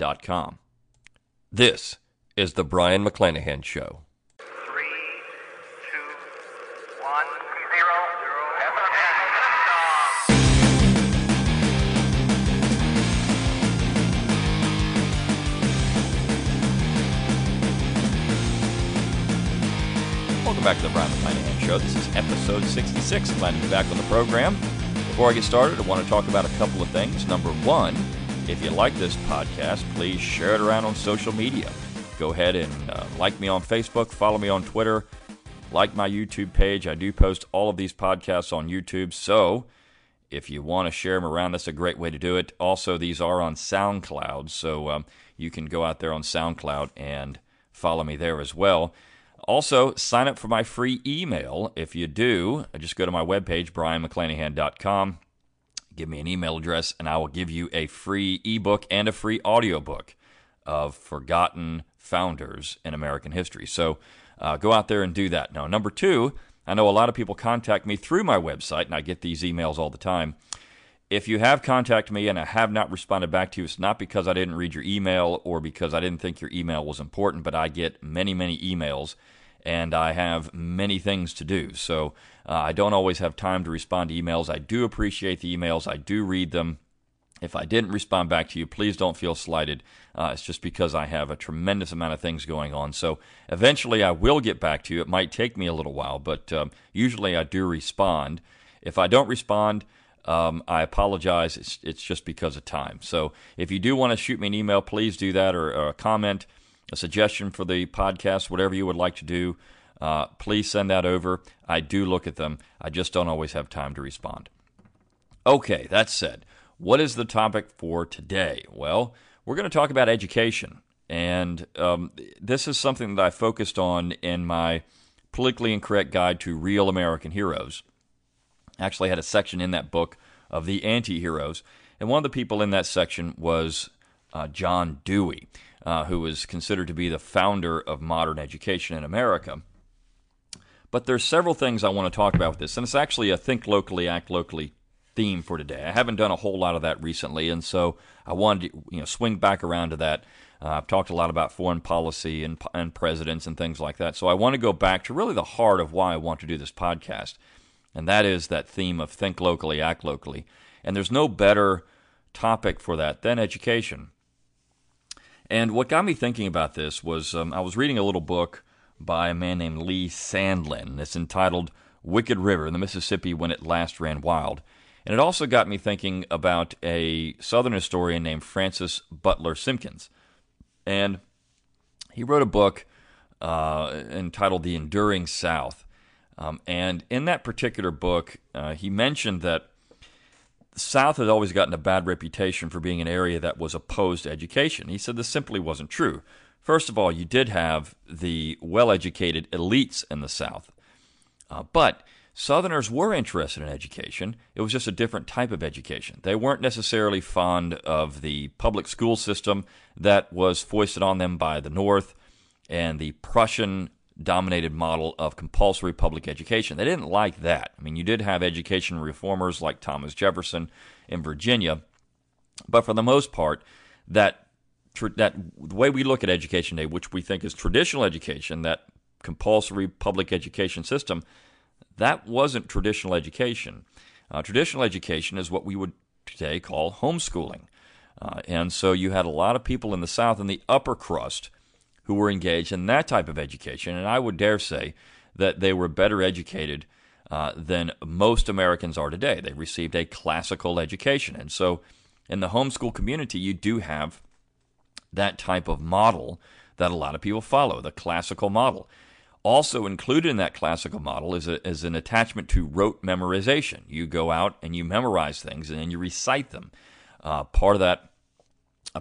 Learntruehistory.com. This is the Brion McClanahan Show. Welcome back to the Brion McClanahan Show. This is episode 66. Glad to be back on the program. Before I get started, I want to talk about a couple of things. Number one, if you like this podcast, please share it around on social media. Go ahead and uh, like me on Facebook, follow me on Twitter, like my YouTube page. I do post all of these podcasts on YouTube, so if you want to share them around, that's a great way to do it. Also, these are on SoundCloud, so um, you can go out there on SoundCloud and follow me there as well. Also, sign up for my free email. If you do, just go to my webpage, brionmcclanahan.com. Give me an email address, and I will give you a free ebook and a free audiobook of forgotten founders in American history. So uh, go out there and do that. Now, number two, I know a lot of people contact me through my website, and I get these emails all the time. If you have contacted me and I have not responded back to you, it's not because I didn't read your email or because I didn't think your email was important, but I get many, many emails and I have many things to do. So uh, I don't always have time to respond to emails. I do appreciate the emails, I do read them. If I didn't respond back to you, please don't feel slighted. Uh, it's just because I have a tremendous amount of things going on. So eventually I will get back to you. It might take me a little while, but um, usually I do respond. If I don't respond, um, I apologize. It's, it's just because of time. So if you do want to shoot me an email, please do that or, or a comment, a suggestion for the podcast, whatever you would like to do. Uh, please send that over. I do look at them. I just don't always have time to respond. Okay, that said, what is the topic for today? Well, we're going to talk about education. And um, this is something that I focused on in my politically incorrect guide to real American heroes. I actually had a section in that book of the anti heroes. And one of the people in that section was uh, John Dewey, uh, who was considered to be the founder of modern education in America. But there's several things I want to talk about with this, and it's actually a think locally, act locally theme for today. I haven't done a whole lot of that recently, and so I wanted to you know swing back around to that. Uh, I've talked a lot about foreign policy and and presidents and things like that. So I want to go back to really the heart of why I want to do this podcast, and that is that theme of think locally, act locally. And there's no better topic for that than education. And what got me thinking about this was um, I was reading a little book by a man named Lee Sandlin. It's entitled Wicked River, the Mississippi When It Last Ran Wild. And it also got me thinking about a Southern historian named Francis Butler Simkins. And he wrote a book uh, entitled The Enduring South. Um, and in that particular book, uh, he mentioned that the South had always gotten a bad reputation for being an area that was opposed to education. He said this simply wasn't true. First of all, you did have the well educated elites in the South, uh, but Southerners were interested in education. It was just a different type of education. They weren't necessarily fond of the public school system that was foisted on them by the North and the Prussian dominated model of compulsory public education. They didn't like that. I mean, you did have education reformers like Thomas Jefferson in Virginia, but for the most part, that that the way we look at education today, which we think is traditional education, that compulsory public education system, that wasn't traditional education. Uh, traditional education is what we would today call homeschooling. Uh, and so you had a lot of people in the South in the upper crust who were engaged in that type of education. And I would dare say that they were better educated uh, than most Americans are today. They received a classical education. And so in the homeschool community, you do have that type of model that a lot of people follow, the classical model. Also included in that classical model is, a, is an attachment to rote memorization. You go out and you memorize things and then you recite them. Uh, part of that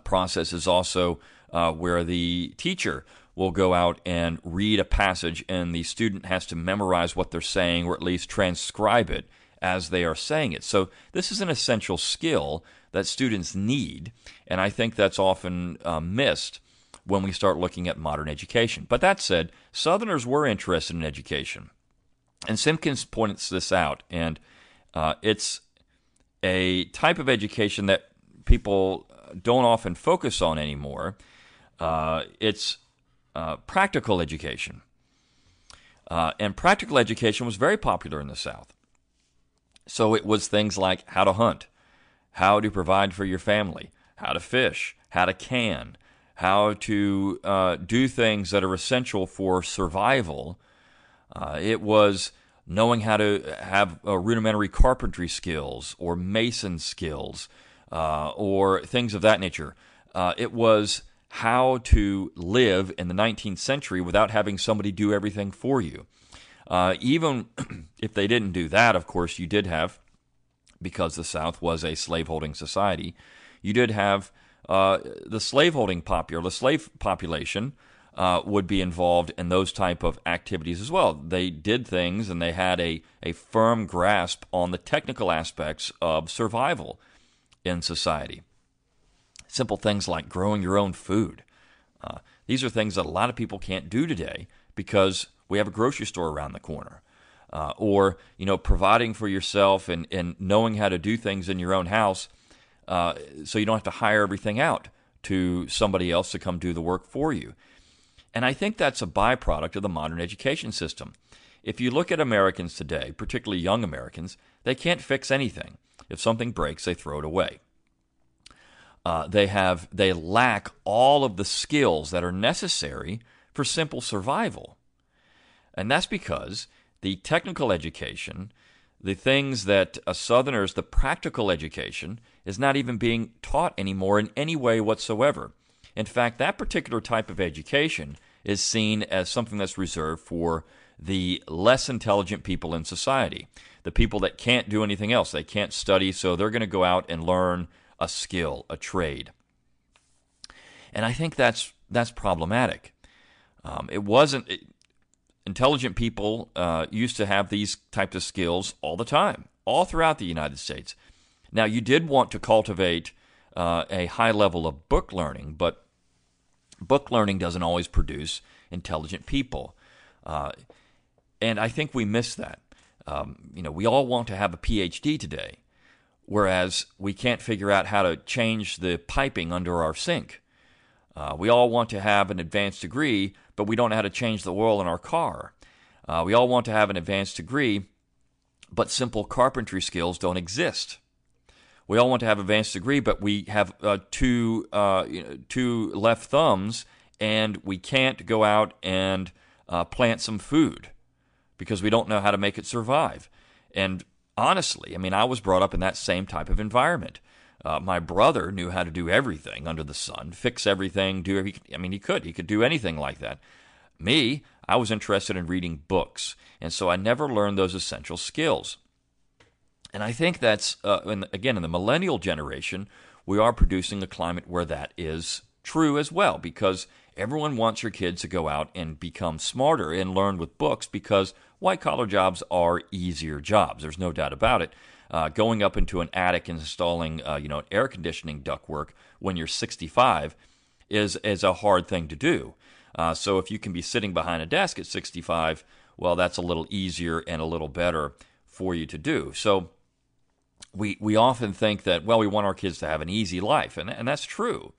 process is also uh, where the teacher will go out and read a passage, and the student has to memorize what they're saying or at least transcribe it as they are saying it. So, this is an essential skill that students need, and I think that's often uh, missed when we start looking at modern education. But that said, Southerners were interested in education. And Simkins points this out, and uh, it's a type of education that people don't often focus on anymore. Uh, it's uh, practical education. Uh, and practical education was very popular in the South. So it was things like how to hunt, how to provide for your family, how to fish, how to can, how to uh, do things that are essential for survival. Uh, it was knowing how to have uh, rudimentary carpentry skills or mason skills uh, or things of that nature. Uh, it was how to live in the 19th century without having somebody do everything for you. Uh, even if they didn't do that, of course, you did have, because the South was a slaveholding society, you did have uh, the slaveholding popular, the slave population uh, would be involved in those type of activities as well. They did things and they had a, a firm grasp on the technical aspects of survival in society. Simple things like growing your own food. Uh, these are things that a lot of people can't do today because we have a grocery store around the corner. Uh, or you know providing for yourself and, and knowing how to do things in your own house uh, so you don't have to hire everything out to somebody else to come do the work for you and I think that's a byproduct of the modern education system. If you look at Americans today, particularly young Americans, they can't fix anything. If something breaks, they throw it away. Uh, they have they lack all of the skills that are necessary for simple survival, and that's because the technical education, the things that a Southerners, the practical education, is not even being taught anymore in any way whatsoever. In fact, that particular type of education is seen as something that's reserved for the less intelligent people in society, the people that can't do anything else. They can't study, so they're going to go out and learn a skill, a trade. And I think that's that's problematic. Um, it wasn't it, intelligent people uh, used to have these types of skills all the time, all throughout the United States. Now, you did want to cultivate uh, a high level of book learning, but book learning doesn't always produce intelligent people. Uh, and I think we miss that. Um, you know, we all want to have a PhD today, whereas we can't figure out how to change the piping under our sink. Uh, we all want to have an advanced degree, but we don't know how to change the oil in our car. Uh, we all want to have an advanced degree, but simple carpentry skills don't exist we all want to have advanced degree, but we have uh, two uh, you know, two left thumbs, and we can't go out and uh, plant some food because we don't know how to make it survive. And honestly, I mean, I was brought up in that same type of environment. Uh, my brother knew how to do everything under the sun, fix everything, do. I mean, he could. He could do anything like that. Me, I was interested in reading books, and so I never learned those essential skills. And I think that's, uh, in, again, in the millennial generation, we are producing a climate where that is true as well because everyone wants your kids to go out and become smarter and learn with books because white collar jobs are easier jobs. There's no doubt about it. Uh, going up into an attic and installing, uh, you know, air conditioning ductwork when you're 65 is is a hard thing to do. Uh, so if you can be sitting behind a desk at 65, well, that's a little easier and a little better for you to do. So we, we often think that, well, we want our kids to have an easy life, and, and that's true.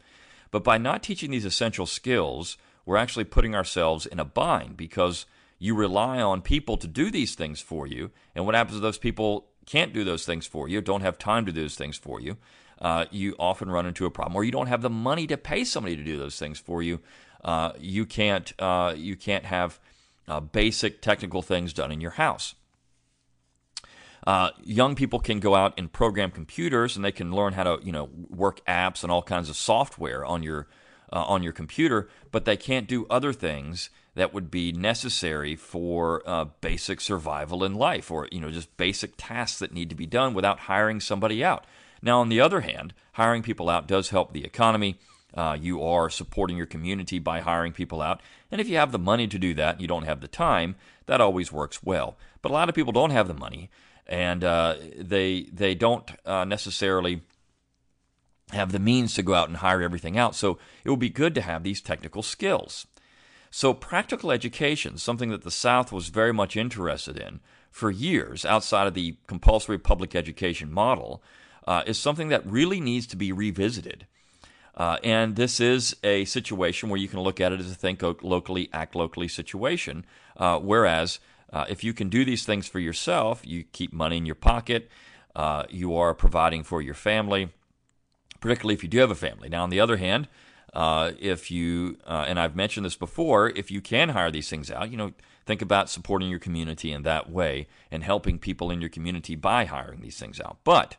But by not teaching these essential skills, we're actually putting ourselves in a bind because you rely on people to do these things for you. And what happens if those people can't do those things for you, don't have time to do those things for you? Uh, you often run into a problem, or you don't have the money to pay somebody to do those things for you. Uh, you can't uh, you can't have uh, basic technical things done in your house. Uh, young people can go out and program computers, and they can learn how to you know work apps and all kinds of software on your uh, on your computer, but they can't do other things that would be necessary for uh, basic survival in life, or you know just basic tasks that need to be done without hiring somebody out. Now, on the other hand, hiring people out does help the economy. Uh, you are supporting your community by hiring people out. And if you have the money to do that, and you don't have the time, that always works well. But a lot of people don't have the money, and uh, they they don't uh, necessarily have the means to go out and hire everything out. So it would be good to have these technical skills. So practical education, something that the South was very much interested in for years outside of the compulsory public education model, uh, is something that really needs to be revisited. Uh, and this is a situation where you can look at it as a think locally, act locally situation. Uh, whereas uh, if you can do these things for yourself, you keep money in your pocket, uh, you are providing for your family, particularly if you do have a family. Now, on the other hand, uh, if you, uh, and I've mentioned this before, if you can hire these things out, you know, think about supporting your community in that way and helping people in your community by hiring these things out. But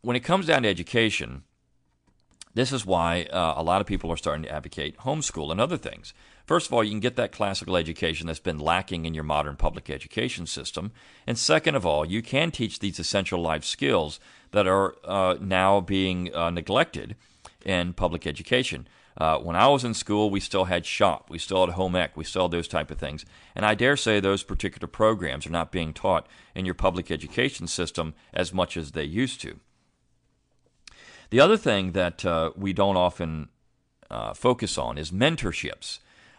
when it comes down to education, this is why uh, a lot of people are starting to advocate homeschool and other things. First of all, you can get that classical education that's been lacking in your modern public education system. And second of all, you can teach these essential life skills that are uh, now being uh, neglected in public education. Uh, when I was in school, we still had shop, we still had home ec, we still had those type of things. And I dare say those particular programs are not being taught in your public education system as much as they used to. The other thing that uh, we don't often uh, focus on is mentorships.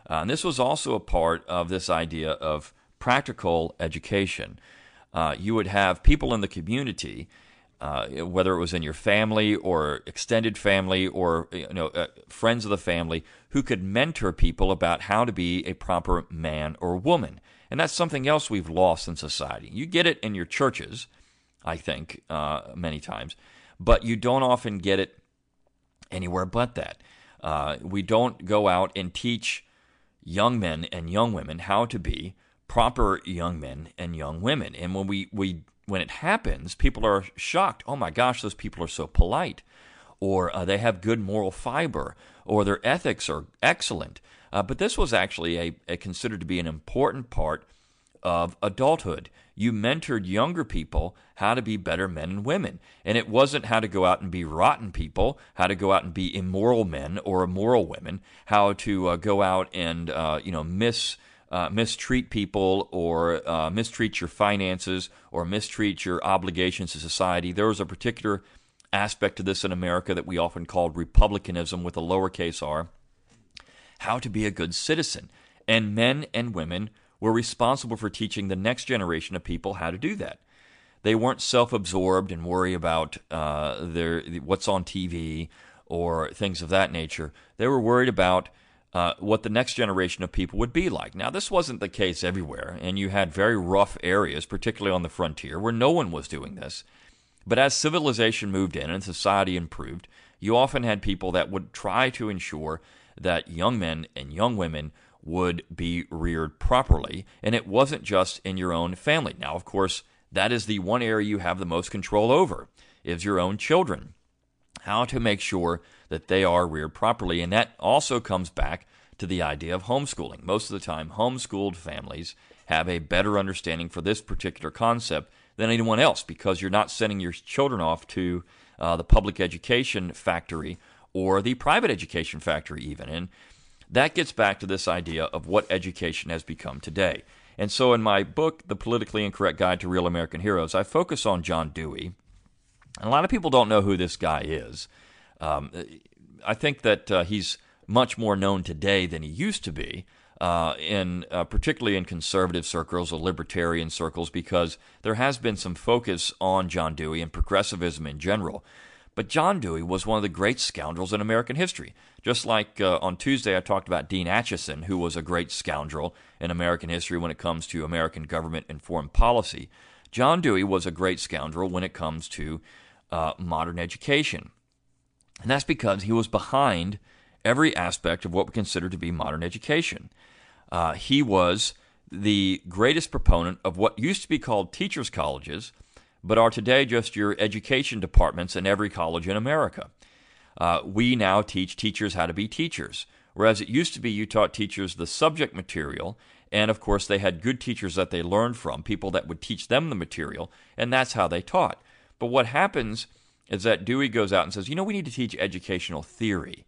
Uh, and this was also a part of this idea of practical education. Uh, you would have people in the community, uh, whether it was in your family or extended family or you know uh, friends of the family, who could mentor people about how to be a proper man or woman. And that's something else we've lost in society. You get it in your churches, I think, many times but you don't often get it anywhere but that. Uh, we don't go out and teach young men and young women how to be proper young men and young women. And when we, we when it happens, people are shocked. Oh my gosh, those people are so polite, or uh, they have good moral fiber, or their ethics are excellent. Uh, but this was actually a, a considered to be an important part of adulthood. You mentored younger people how to be better men and women. And it wasn't how to go out and be rotten people, how to go out and be immoral men or immoral women, how to uh, go out and, uh, you know, mis. Uh, mistreat people or uh, mistreat your finances or mistreat your obligations to society. There was a particular aspect to this in America that we often called republicanism with a lowercase r. How to be a good citizen. And men and women were responsible for teaching the next generation of people how to do that. They weren't self-absorbed and worry about uh, their what's on TV or things of that nature. They were worried about uh, what the next generation of people would be like. Now, this wasn't the case everywhere, and you had very rough areas, particularly on the frontier, where no one was doing this. But as civilization moved in and society improved, you often had people that would try to ensure that young men and young women would be reared properly. And it wasn't just in your own family. Now, of course, that is the one area you have the most control over is your own children. How to make sure that they are reared properly. And that also comes back to the idea of homeschooling. Most of the time, homeschooled families have a better understanding for this particular concept than anyone else because you're not sending your children off to uh, the public education factory or the private education factory, even. And that gets back to this idea of what education has become today. And so, in my book, The Politically Incorrect Guide to Real American Heroes, I focus on John Dewey. And a lot of people don't know who this guy is. Um, I think that uh, he's much more known today than he used to be, uh, in uh, particularly in conservative circles or libertarian circles, because there has been some focus on John Dewey and progressivism in general. But John Dewey was one of the great scoundrels in American history. Just like uh, on Tuesday, I talked about Dean Acheson, who was a great scoundrel in American history when it comes to American government and foreign policy. John Dewey was a great scoundrel when it comes to uh, modern education. And that's because he was behind every aspect of what we consider to be modern education. Uh, he was the greatest proponent of what used to be called teachers' colleges, but are today just your education departments in every college in America. Uh, we now teach teachers how to be teachers. Whereas it used to be you taught teachers the subject material, and of course they had good teachers that they learned from, people that would teach them the material, and that's how they taught. But what happens is that Dewey goes out and says, you know, we need to teach educational theory.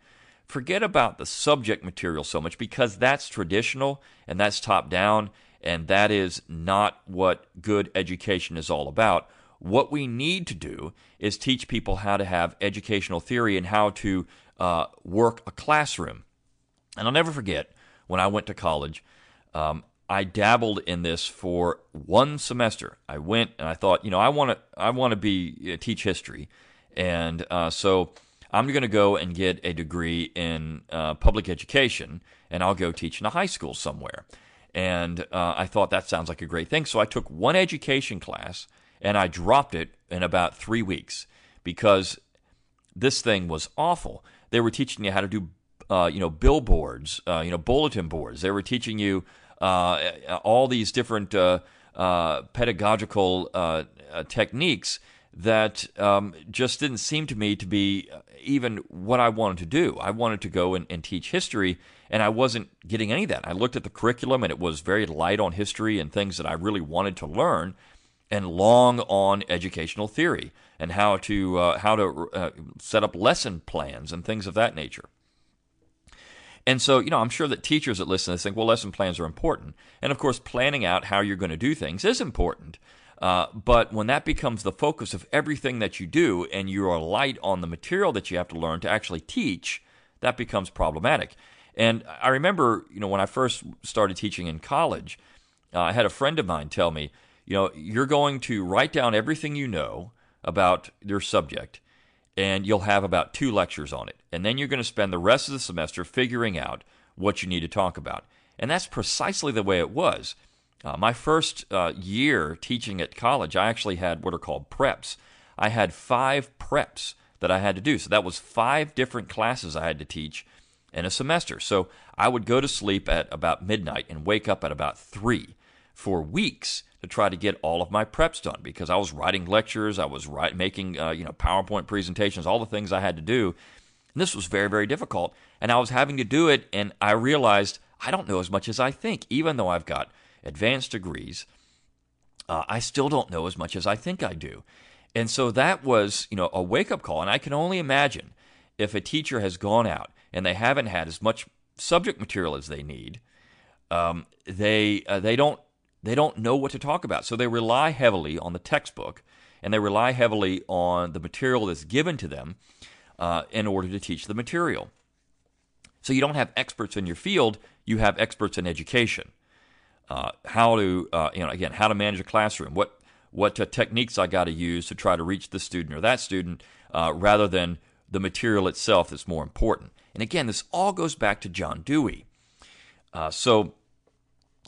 forget about the subject material so much because that's traditional and that's top down, and that is not what good education is all about. What we need to do is teach people how to have educational theory and how to uh, work a classroom. And I'll never forget when I went to college, um, I dabbled in this for one semester. I went and I thought, you know, I want to, I want to be uh, teach history, and uh, so I'm going to go and get a degree in uh, public education, and I'll go teach in a high school somewhere. And uh, I thought that sounds like a great thing, so I took one education class and I dropped it in about three weeks because this thing was awful. They were teaching you how to do, uh, you know, billboards, uh, you know, bulletin boards. They were teaching you uh, all these different pedagogical techniques that um, just didn't seem to me to be even what I wanted to do. I wanted to go and, and, teach history, and I wasn't getting any of that. I looked at the curriculum, and it was very light on history and things that I really wanted to learn, and long on educational theory and how to uh, how to uh, set up lesson plans and things of that nature. And so, you know, I'm sure that teachers that listen to this think, well, lesson plans are important. And of course, planning out how you're going to do things is important. Uh, but when that becomes the focus of everything that you do and you are light on the material that you have to learn to actually teach, that becomes problematic. And I remember, you know, when I first started teaching in college, uh, I had a friend of mine tell me, you know, you're going to write down everything you know about your subject and you'll have about two lectures on it. And then you're going to spend the rest of the semester figuring out what you need to talk about. And that's precisely the way it was. Uh, my first uh, year teaching at college, I actually had what are called preps. I had five preps that I had to do. So that was five different classes I had to teach in a semester. So I would go to sleep at about midnight and wake up at about three for weeks to try to get all of my preps done because I was writing lectures, I was write, making uh, you know PowerPoint presentations, all the things I had to do. And this was very very difficult, and I was having to do it, and I realized I don't know as much as I think, even though I've got advanced degrees. Uh, I still don't know as much as I think I do. And so that was, you know, a wake up call. And I can only imagine if a teacher has gone out and they haven't had as much subject material as they need, um, they uh, they don't they don't know what to talk about. So they rely heavily on the textbook and they rely heavily on the material that's given to them uh, in order to teach the material. So you don't have experts in your field; you have experts in education uh, how to uh, you know again how to manage a classroom, what what uh, techniques I got to use to try to reach the student or that student, uh, rather than the material itself that's more important. And again, this all goes back to John Dewey. Uh, so,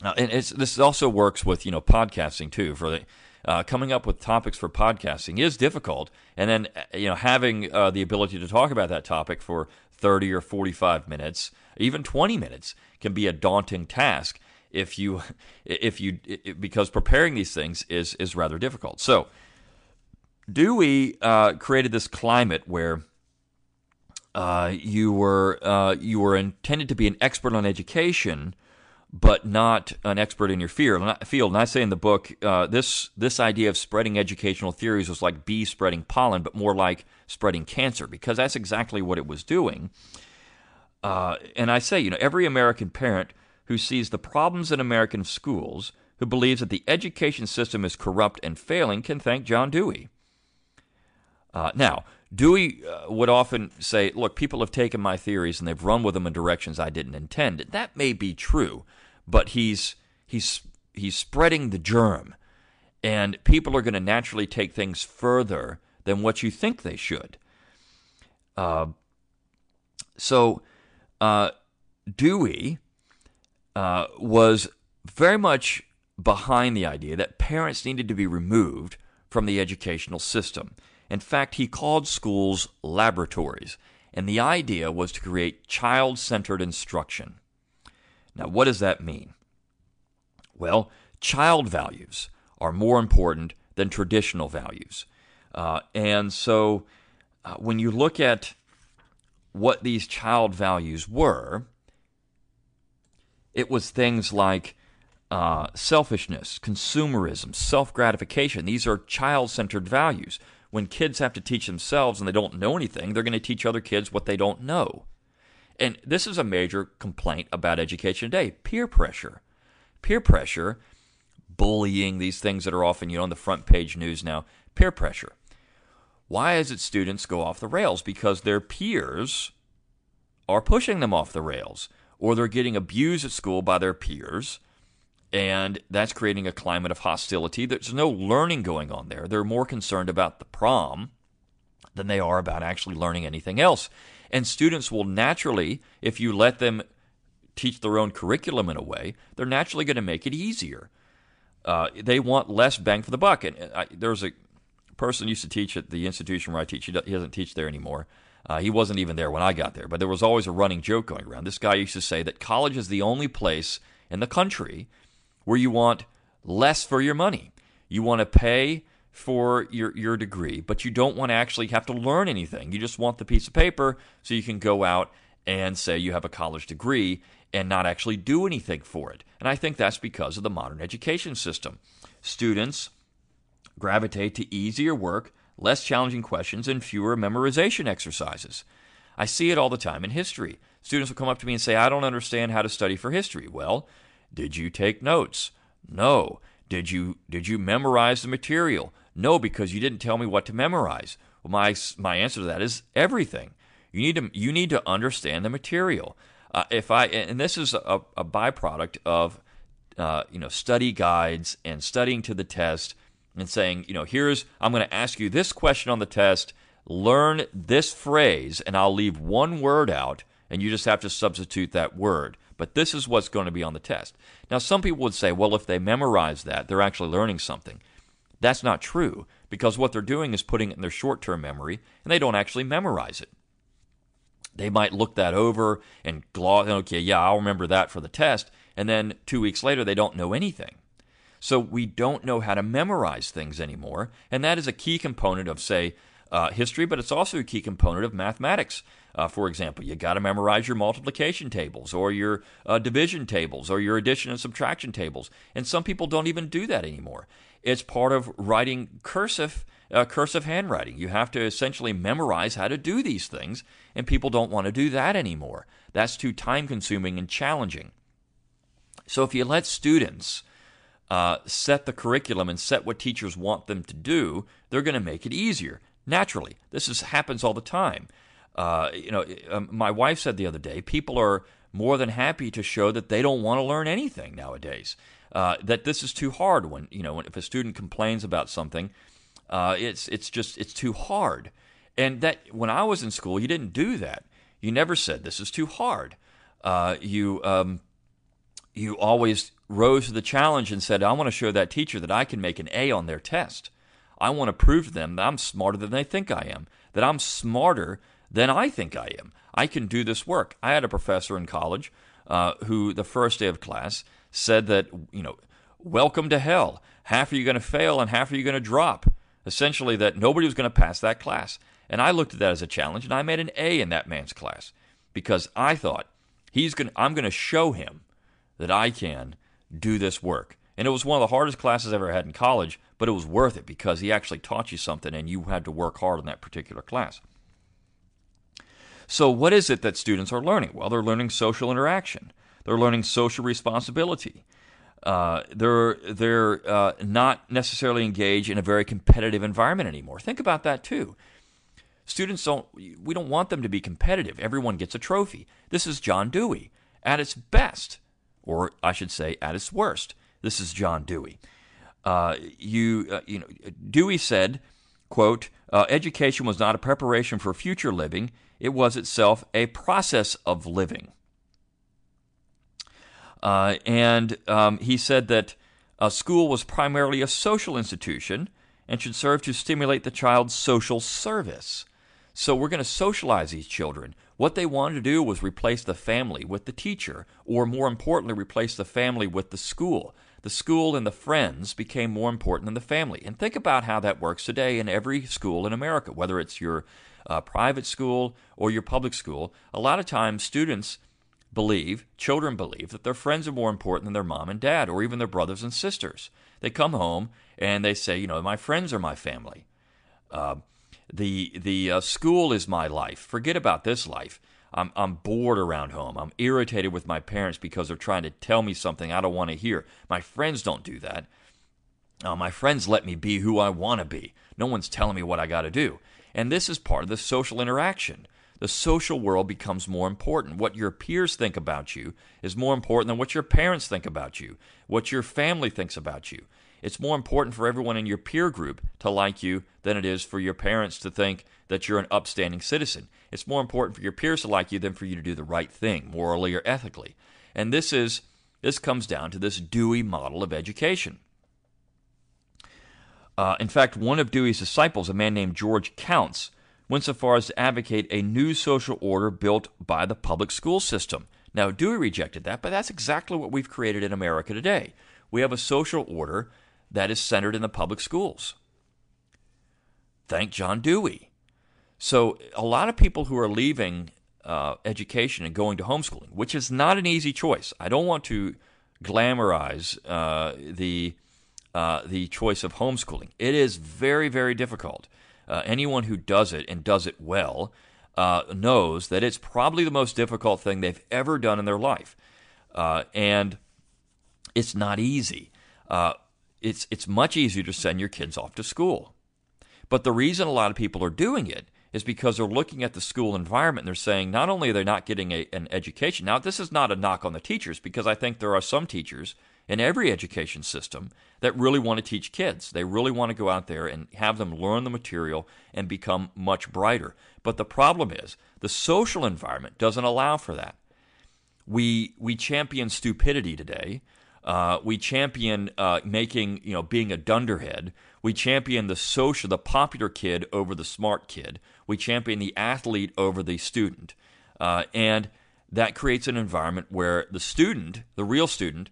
uh, and this also works with you know podcasting too. For the coming up with topics for podcasting is difficult, and then you know having the ability to talk about that topic for 30 or 45 minutes, even 20 minutes, can be a daunting task if you if you because preparing these things is is rather difficult. So Dewey uh, created this climate where uh, you were uh, you were intended to be an expert on education, but not an expert in your field. Field, and I say in the book, uh, this this idea of spreading educational theories was like bees spreading pollen, but more like spreading cancer, because that's exactly what it was doing. Uh, and I say, you know, every American parent who sees the problems in American schools, who believes that the education system is corrupt and failing, can thank John Dewey. Uh, now, Dewey uh, would often say, Look, people have taken my theories and they've run with them in directions I didn't intend. That may be true, but he's, he's, he's spreading the germ, and people are going to naturally take things further than what you think they should. Uh, so, uh, Dewey uh, was very much behind the idea that parents needed to be removed from the educational system. In fact, he called schools laboratories, and the idea was to create child centered instruction. Now, what does that mean? Well, child values are more important than traditional values. Uh, and so, uh, when you look at what these child values were, it was things like uh, selfishness, consumerism, self gratification. These are child centered values. When kids have to teach themselves and they don't know anything, they're going to teach other kids what they don't know. And this is a major complaint about education today peer pressure. Peer pressure, bullying, these things that are often you know, on the front page news now, peer pressure. Why is it students go off the rails? Because their peers are pushing them off the rails, or they're getting abused at school by their peers, and that's creating a climate of hostility. There's no learning going on there. They're more concerned about the prom than they are about actually learning anything else. And students will naturally, if you let them teach their own curriculum in a way, they're naturally going to make it easier. Uh, they want less bang for the buck. And I, there's a person used to teach at the institution where I teach. He doesn't teach there anymore. Uh, he wasn't even there when I got there, but there was always a running joke going around. This guy used to say that college is the only place in the country where you want less for your money. You want to pay for your, your degree, but you don't want to actually have to learn anything. You just want the piece of paper so you can go out and say you have a college degree and not actually do anything for it. And I think that's because of the modern education system. Students gravitate to easier work, less challenging questions, and fewer memorization exercises. I see it all the time in history. Students will come up to me and say, I don't understand how to study for history. Well, did you take notes? No. Did you did you memorize the material? No, because you didn't tell me what to memorize. Well, my my answer to that is everything. You need to you need to understand the material. Uh, if I and this is a, a byproduct of uh, you know study guides and studying to the test and saying you know here's I'm going to ask you this question on the test. Learn this phrase, and I'll leave one word out, and you just have to substitute that word. But this is what's going to be on the test. Now, some people would say, well, if they memorize that, they're actually learning something. That's not true because what they're doing is putting it in their short term memory and they don't actually memorize it. They might look that over and gloss, okay, yeah, I'll remember that for the test. And then two weeks later, they don't know anything. So we don't know how to memorize things anymore. And that is a key component of, say, uh, history, but it's also a key component of mathematics. Uh, for example, you got to memorize your multiplication tables or your uh, division tables or your addition and subtraction tables. And some people don't even do that anymore. It's part of writing cursive, uh, cursive handwriting. You have to essentially memorize how to do these things, and people don't want to do that anymore. That's too time consuming and challenging. So if you let students uh, set the curriculum and set what teachers want them to do, they're going to make it easier. Naturally, this is, happens all the time. Uh, you know, um, my wife said the other day, people are more than happy to show that they don't want to learn anything nowadays. Uh, that this is too hard. When you know, when, if a student complains about something, uh, it's it's just it's too hard. And that when I was in school, you didn't do that. You never said this is too hard. Uh, you um, you always rose to the challenge and said, "I want to show that teacher that I can make an A on their test. I want to prove to them that I'm smarter than they think I am. That I'm smarter than I think I am. I can do this work. I had a professor in college uh, who, the first day of class, said that, you know, welcome to hell. Half are you going to fail and half are you going to drop. Essentially, that nobody was going to pass that class. And I looked at that as a challenge, and I made an A in that man's class because I thought he's going. I'm going to show him that I can do this work. And it was one of the hardest classes I ever had in college, but it was worth it because he actually taught you something, and you had to work hard on that particular class. So, what is it that students are learning? Well, they're learning social interaction, they're learning social responsibility. Uh, they're they're uh, not necessarily engaged in a very competitive environment anymore. Think about that too. Students don't. We don't want them to be competitive. Everyone gets a trophy. This is John Dewey at its best, or I should say, at its worst. This is John Dewey. Uh, you uh, you know Dewey said, "quote uh, Education was not a preparation for future living. It was itself a process of living." Uh, and um, he said that a school was primarily a social institution and should serve to stimulate the child's social service. So we're going to socialize these children. What they wanted to do was replace the family with the teacher, or more importantly, replace the family with the school. The school and the friends became more important than the family. And think about how that works today in every school in America, whether it's your uh, private school or your public school. A lot of times, students believe, children believe, that their friends are more important than their mom and dad or even their brothers and sisters. They come home and they say, you know, my friends are my family. Uh, the the uh, school is my life. Forget about this life. I'm, I'm bored around home. I'm irritated with my parents because they're trying to tell me something I don't want to hear. My friends don't do that. Uh, my friends let me be who I want to be. No one's telling me what I got to do. And this is part of the social interaction. The social world becomes more important. What your peers think about you is more important than what your parents think about you, what your family thinks about you. It's more important for everyone in your peer group to like you than it is for your parents to think that you're an upstanding citizen. It's more important for your peers to like you than for you to do the right thing, morally or ethically. And this is this comes down to this Dewey model of education. Uh, in fact, one of Dewey's disciples, a man named George Counts, went so far as to advocate a new social order built by the public school system. Now, Dewey rejected that, but that's exactly what we've created in America today. We have a social order that is centered in the public schools. Thank John Dewey. So, a lot of people who are leaving uh, education and going to homeschooling, which is not an easy choice. I don't want to glamorize uh, the uh, the choice of homeschooling. It is very, very difficult. Uh, anyone who does it and does it well uh, knows that it's probably the most difficult thing they've ever done in their life, uh, and it's not easy. It's it's much easier to send your kids off to school, but the reason a lot of people are doing it is because they're looking at the school environment and they're saying not only are they not getting a, an education. Now, this is not a knock on the teachers because I think there are some teachers in every education system that really want to teach kids. They really want to go out there and have them learn the material and become much brighter. But the problem is the social environment doesn't allow for that. We we champion stupidity today. Uh, we champion uh, making you know being a dunderhead. We champion the social, the popular kid over the smart kid. We champion the athlete over the student, uh, and that creates an environment where the student, the real student,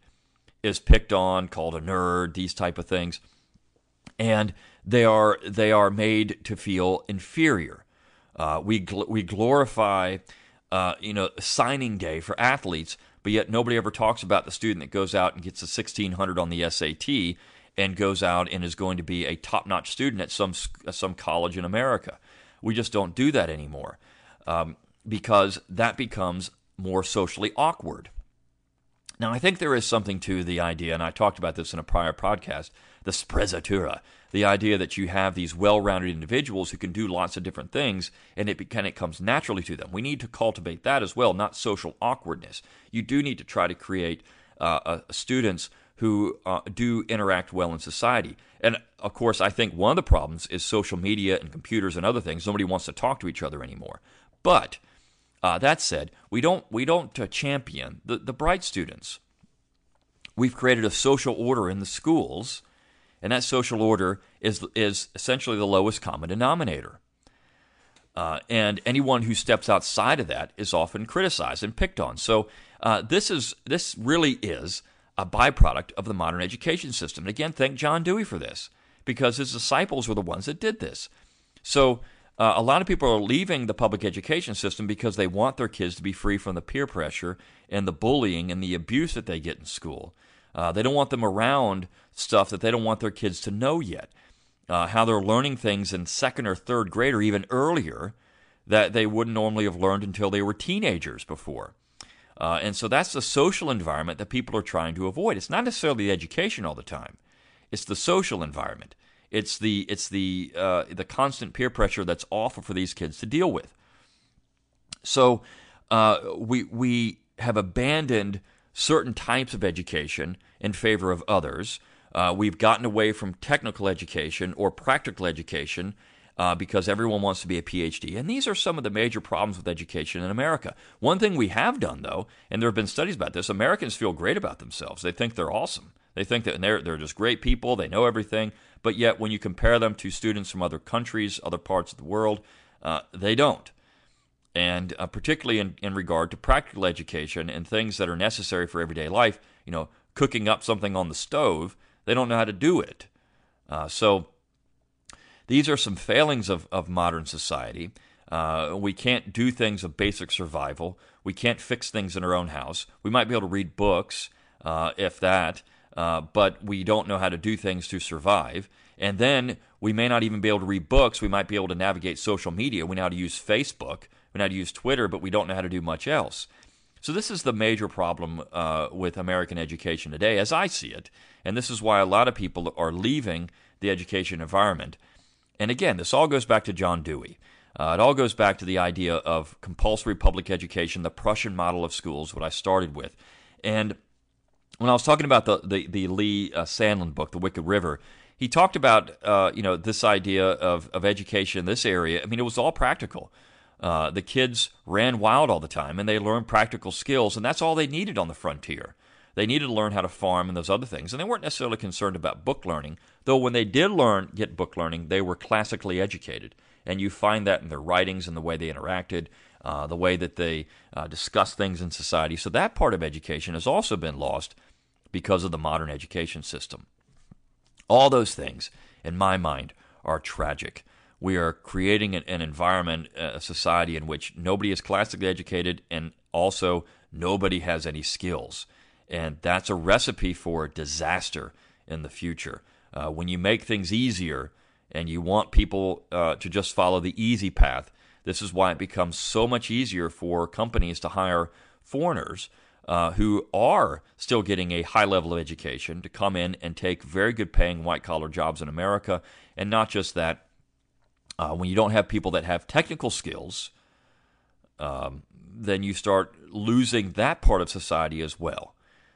is picked on, called a nerd, these type of things, and they are they are made to feel inferior. Uh, we gl- we glorify, uh, you know, signing day for athletes, but yet nobody ever talks about the student that goes out and gets a 1600 on the SAT and goes out and is going to be a top-notch student at some some college in America. We just don't do that anymore um, because that becomes more socially awkward. Now, I think there is something to the idea, and I talked about this in a prior podcast, the sprezzatura, the idea that you have these well-rounded individuals who can do lots of different things, and it kind of comes naturally to them. We need to cultivate that as well, not social awkwardness. You do need to try to create uh, students who uh, do interact well in society. And of course, I think one of the problems is social media and computers and other things. Nobody wants to talk to each other anymore. But uh, that said, we don't we don't uh, champion the, the bright students. We've created a social order in the schools, and that social order is is essentially the lowest common denominator. Uh, and anyone who steps outside of that is often criticized and picked on. So uh, this is this really is a byproduct of the modern education system. And again, thank John Dewey for this because his disciples were the ones that did this. So uh, a lot of people are leaving the public education system because they want their kids to be free from the peer pressure and the bullying and the abuse that they get in school. Uh, they don't want them around stuff that they don't want their kids to know yet. Uh, how they're learning things in second or third grade or even earlier that they wouldn't normally have learned until they were teenagers before. Uh, and so that's the social environment that people are trying to avoid. It's not necessarily the education all the time; it's the social environment. It's the it's the uh, the constant peer pressure that's awful for these kids to deal with. So uh, we we have abandoned certain types of education in favor of others. Uh, we've gotten away from technical education or practical education uh, because everyone wants to be a PhD. And these are some of the major problems with education in America. One thing we have done, though, and there have been studies about this, Americans feel great about themselves. They think they're awesome. They think that they're, they're just great people, they know everything. But yet, when you compare them to students from other countries, other parts of the world, uh, they don't. And uh, particularly in, in regard to practical education and things that are necessary for everyday life, you know, cooking up something on the stove, they don't know how to do it. Uh, so these are some failings of, of modern society. Uh, we can't do things of basic survival. We can't fix things in our own house. We might be able to read books, uh, if that, uh, but we don't know how to do things to survive. And then we may not even be able to read books. We might be able to navigate social media. We know how to use Facebook We know how to use Twitter, but we don't know how to do much else. So this is the major problem uh, with American education today, as I see it, and this is why a lot of people are leaving the education environment. And again, this all goes back to John Dewey. Uh, it all goes back to the idea of compulsory public education, the Prussian model of schools, what I started with. And when I was talking about the the, the Lee uh, Sandlin book, The Wicked River, he talked about uh, you know this idea of of education in this area. I mean, it was all practical. Uh, the kids ran wild all the time, and they learned practical skills, and that's all they needed on the frontier. They needed to learn how to farm and those other things, and they weren't necessarily concerned about book learning. Though when they did learn get book learning, they were classically educated, and you find that in their writings and the way they interacted, uh, the way that they uh, discuss things in society. So that part of education has also been lost because of the modern education system. All those things, in my mind, are tragic. We are creating an, an environment, a society in which nobody is classically educated and also nobody has any skills. And that's a recipe for disaster in the future. Uh, when you make things easier and you want people uh, to just follow the easy path, this is why it becomes so much easier for companies to hire foreigners uh, who are still getting a high level of education to come in and take very good paying white collar jobs in America. And not just that, uh, when you don't have people that have technical skills, um, then you start losing that part of society as well.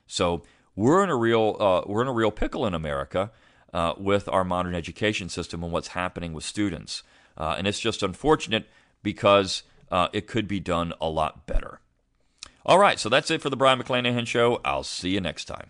So we're in a real uh, we're in a real pickle in America uh, with our modern education system and what's happening with students, uh, and it's just unfortunate because uh, it could be done a lot better. All right, so that's it for the Brion McClanahan Show. I'll see you next time.